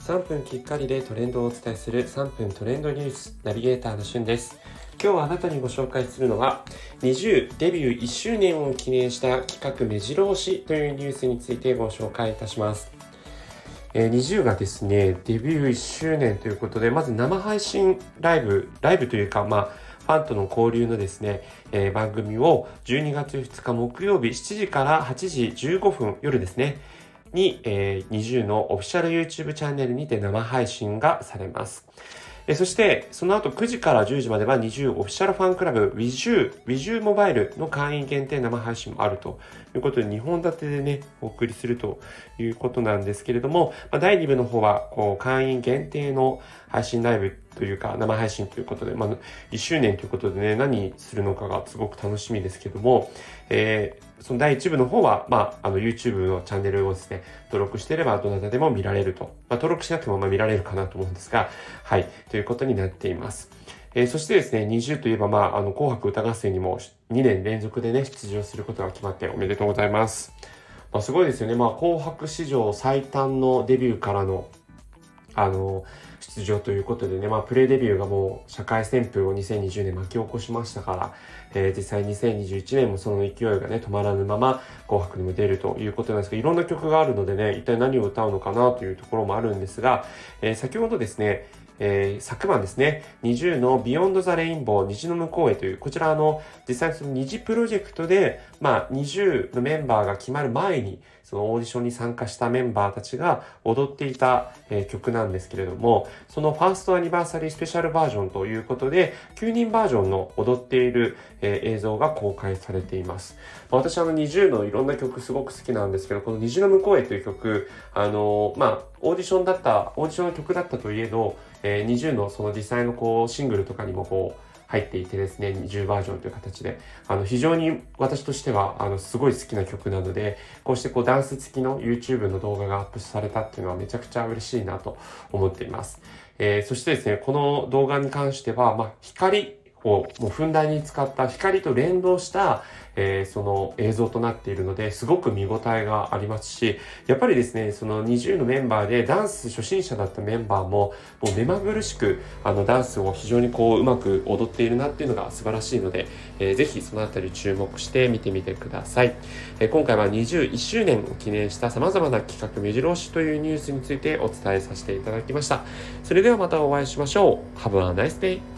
3分きっかりでトレンドをお伝えする3分トレンドニュースナビゲーターのしゅんです。今日はあなたにご紹介するのは20デビュー1周年を記念した企画目白押しというニュースについてご紹介いたします。えー、20がですね、デビュー1周年ということで、まず生配信ライブ、ライブというか、まあ、ファンとの交流のですね、えー、番組を12月2日木曜日7時から8時15分夜ですね、に、えー、20のオフィシャル YouTube チャンネルにて生配信がされます。えそして、その後9時から10時までは20オフィシャルファンクラブ WiZU、WiZU モバイルの会員限定生配信もあるということで、2本立てでね、お送りするということなんですけれども、まあ、第2部の方は、こう、会員限定の配信ライブというか、生配信ということで、まあ、1周年ということでね、何するのかがすごく楽しみですけども、えー、その第1部の方は、まあ、あの、YouTube のチャンネルをですね、登録していれば、どなたでも見られると。まあ、登録しなくても、まあ、見られるかなと思うんですが、はい、ということになっています。えー、そしてですね、20といえば、まあ、あの、紅白歌合戦にも2年連続でね、出場することが決まっておめでとうございます。まあ、すごいですよね。まあ、紅白史上最短のデビューからの、あの、出場ということでね、まあ、プレイデビューがもう社会旋風を2020年巻き起こしましたから、えー、実際2021年もその勢いがね、止まらぬまま紅白にも出るということなんですけど、いろんな曲があるのでね、一体何を歌うのかなというところもあるんですが、えー、先ほどですね、えー、昨晩ですね、 NiziU の Beyond the Rainbow 虹の向こうへという、こちらの実際その Nizi Project で、まあ20のメンバーが決まる前に、そのオーディションに参加したメンバーたちが踊っていた、えー、曲なんですけれども、その First Anniversary Special Version ということで、9人バージョンの踊っている、えー、映像が公開されています。まあ、私あの20のいろんな曲すごく好きなんですけど、この虹の向こうへという曲、あの、まあ、オーディションだった、オーディションの曲だったといえど、えー、20のその実際のこうシングルとかにもこう入っていてですね、20バージョンという形で、あの、非常に私としては、あの、すごい好きな曲なので、こうしてこうダンス付きの YouTube の動画がアップされたっていうのはめちゃくちゃ嬉しいなと思っています。えー、そしてですね、この動画に関しては、まあ、光をもうふんだんに使った光と連動した、えー、その映像となっているので、すごく見応えがありますし、やっぱりですね、その20のメンバーでダンス初心者だったメンバーも、もう目まぐるしく、あの、ダンスを非常にこう、うまく踊っているなっていうのが素晴らしいので、えー、ぜひそのあたり注目して見てみてください。えー、今回は21周年を記念した様々な企画目白押しというニュースについてお伝えさせていただきました。それではまたお会いしましょう。Have a nice day!